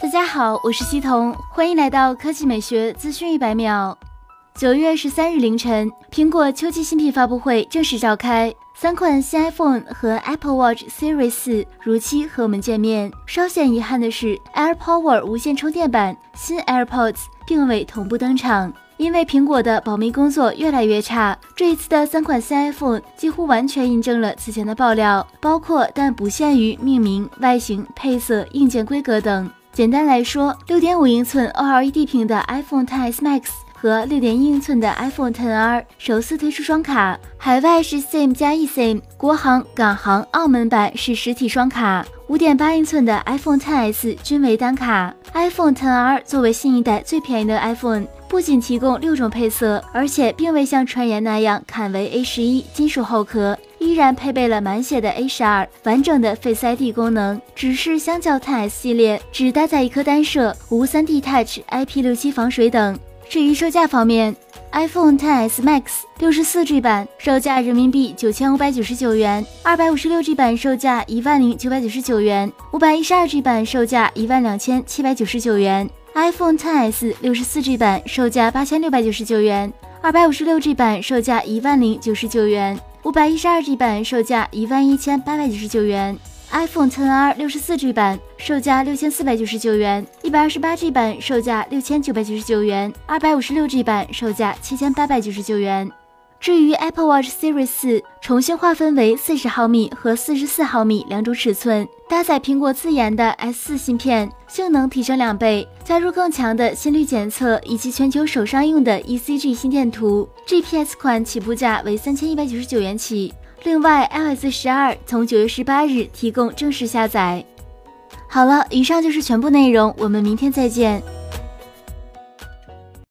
大家好，我是西彤，欢迎来到科技美学资讯一百秒。九月十三日凌晨，苹果秋季新品发布会正式召开，三款新 iPhone 和 Apple Watch Series 四如期和我们见面。稍显遗憾的是，AirPower 无线充电板新 AirPods 并未同步登场。因为苹果的保密工作越来越差，这一次的三款新 iPhone 几乎完全印证了此前的爆料，包括但不限于命名、外形、配色、硬件规格等。简单来说，六点五英寸 OLED 屏的 iPhone XS Max 和六点一英寸的 iPhone XR 首次推出双卡，海外是 SIM 加 eSIM，国行、港行、澳门版是实体双卡。五点八英寸的 iPhone XS 均为单卡。iPhone XR 作为新一代最便宜的 iPhone。不仅提供六种配色，而且并未像传言那样砍为 A 十一金属后壳，依然配备了满血的 A 十二完整的 Face ID 功能。只是相较钛 S 系列，只搭载一颗单摄，无 3D Touch、IP 六七防水等。至于售价方面，iPhone XS Max 六十四 G 版售价人民币九千五百九十九元，二百五十六 G 版售价一万零九百九十九元，五百一十二 G 版售价一万两千七百九十九元。iPhone XS 六十四 G 版售价八千六百九十九元，二百五十六 G 版售价一万零九十九元，五百一十二 G 版售价一万一千八百九十九元。iPhone XR 六十四 G 版售价六千四百九十九元，一百二十八 G 版售价六千九百九十九元，二百五十六 G 版售价七千八百九十九元。至于 Apple Watch Series 四，重新划分为四十毫米和四十四毫米两种尺寸，搭载苹果自研的 S 四芯片，性能提升两倍，加入更强的心率检测以及全球首商用的 ECG 心电图。GPS 款起步价为三千一百九十九元起。另外，iOS 十二从九月十八日提供正式下载。好了，以上就是全部内容，我们明天再见。